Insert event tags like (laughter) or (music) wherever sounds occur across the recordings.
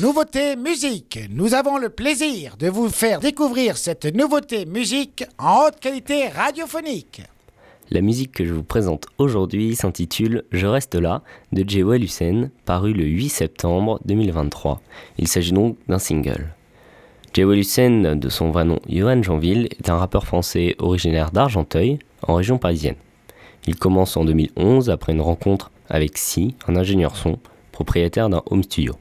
Nouveauté musique. Nous avons le plaisir de vous faire découvrir cette nouveauté musique en haute qualité radiophonique. La musique que je vous présente aujourd'hui s'intitule Je reste là de Jewel Hussein, paru le 8 septembre 2023. Il s'agit donc d'un single. Jewel Hussein, de son vrai nom Johan Janville, est un rappeur français originaire d'Argenteuil, en région parisienne. Il commence en 2011 après une rencontre avec Si, un ingénieur son, propriétaire d'un home studio.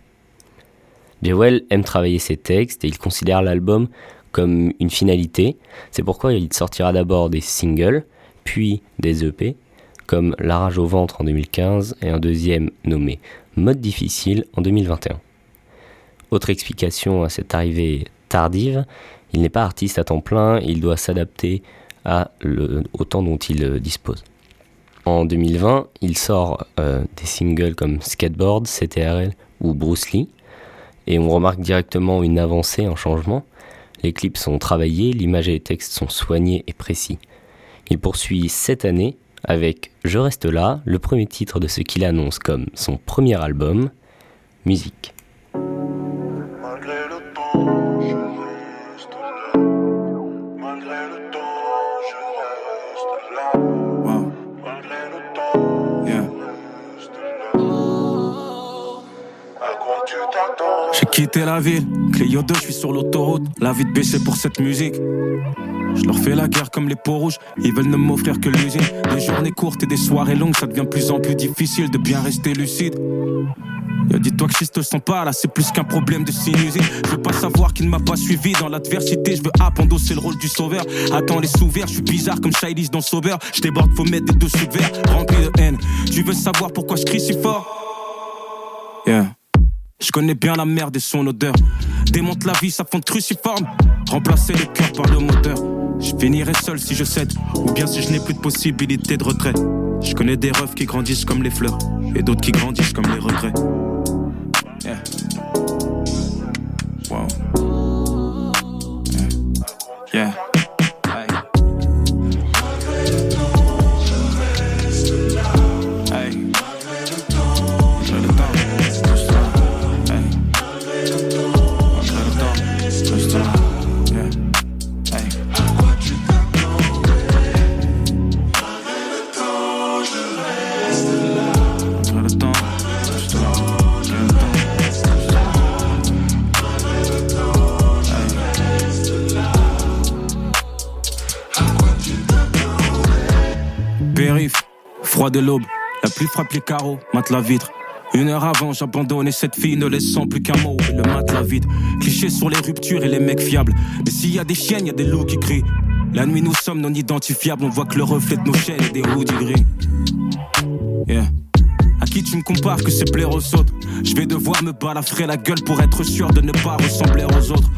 Jewel aime travailler ses textes et il considère l'album comme une finalité. C'est pourquoi il sortira d'abord des singles, puis des EP, comme La rage au ventre en 2015 et un deuxième nommé Mode difficile en 2021. Autre explication à cette arrivée tardive, il n'est pas artiste à temps plein, il doit s'adapter au temps dont il dispose. En 2020, il sort euh, des singles comme Skateboard, CTRL ou Bruce Lee, et on remarque directement une avancée, un changement. Les clips sont travaillés, l'image et les textes sont soignés et précis. Il poursuit cette année avec Je reste là, le premier titre de ce qu'il annonce comme son premier album, Musique. J'ai quitté la ville, Clio 2, je suis sur l'autoroute. La vie de baisser pour cette musique. Je leur fais la guerre comme les peaux rouges, ils veulent ne m'offrir que l'usine. Des journées courtes et des soirées longues, ça devient plus en plus difficile de bien rester lucide. Dis-toi que je te sens pas là, c'est plus qu'un problème de sinusite. Je veux pas savoir qu'il ne m'a pas suivi dans l'adversité. Je veux apprendre c'est le rôle du sauveur. Attends les sous je suis bizarre comme Shiley's dans Sauveur. Je déborde, faut mettre des dessous de verre remplis de haine. Tu veux savoir pourquoi je crie si fort? Yeah. Je connais bien la merde et son odeur. Démonte la vie, ça fond de cruciforme. Remplacer le cœur par le moteur. Je finirai seul si je cède, ou bien si je n'ai plus de possibilité de retrait. Je connais des refs qui grandissent comme les fleurs, et d'autres qui grandissent comme les regrets. De l'aube, la pluie frappe les carreaux, mate la vitre. Une heure avant, j'abandonnais cette fille, ne laissant plus qu'un mot, et le matelas vide. Cliché sur les ruptures et les mecs fiables. Mais s'il y a des chiennes, y a des loups qui crient. La nuit, nous sommes non identifiables, on voit que le reflet de nos chaînes est des hoodies gris. Yeah. À qui tu me compares que c'est plaire aux autres? Je vais devoir me balafrer la gueule pour être sûr de ne pas ressembler aux autres.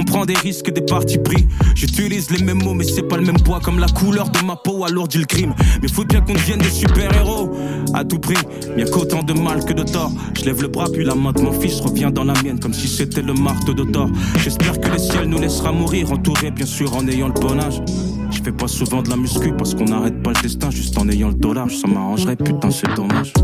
On prend des risques, des partis pris. J'utilise les mêmes mots, mais c'est pas le même poids. Comme la couleur de ma peau alourdit le crime. Mais faut bien qu'on devienne des super-héros. À tout prix, a qu'autant de mal que de tort. Je lève le bras, puis la main de mon fils revient dans la mienne, comme si c'était le marteau de Thor. J'espère que le ciel nous laissera mourir, entouré bien sûr en ayant le bon âge. Je fais pas souvent de la muscu parce qu'on n'arrête pas le destin juste en ayant le dollar. Ça m'arrangerait, putain, c'est dommage.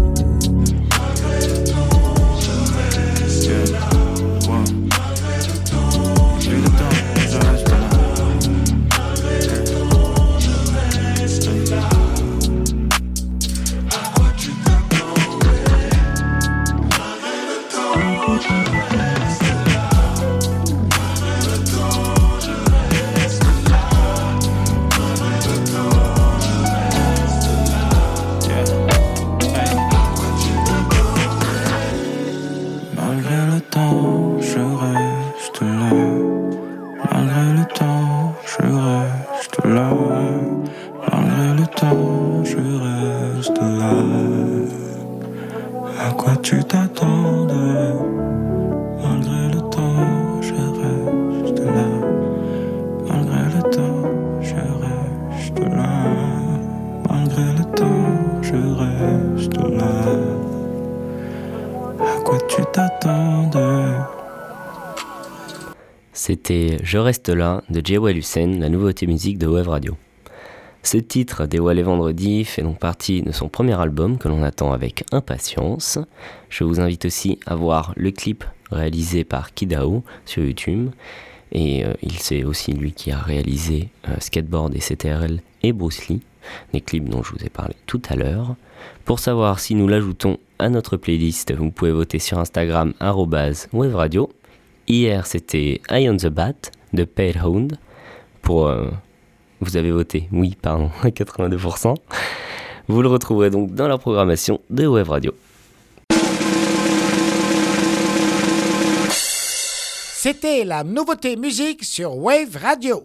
Malgré le temps, je reste là. Malgré le temps, je reste là. Malgré le temps, je reste là. À quoi tu t'attends? C'était Je reste là de Jewel Hussein, la nouveauté musique de Web Radio. Ce titre, Dévoilé vendredi, fait donc partie de son premier album que l'on attend avec impatience. Je vous invite aussi à voir le clip réalisé par Kidao sur YouTube. Et euh, il c'est aussi lui qui a réalisé euh, Skateboard et CTRL et Bruce Lee, les clips dont je vous ai parlé tout à l'heure. Pour savoir si nous l'ajoutons à notre playlist, vous pouvez voter sur Instagram waveradio. Hier c'était Eye on the Bat de Pale Hound pour euh, vous avez voté, oui, pardon, (laughs) 82%. Vous le retrouverez donc dans la programmation de Web Radio. C'était la nouveauté musique sur Wave Radio.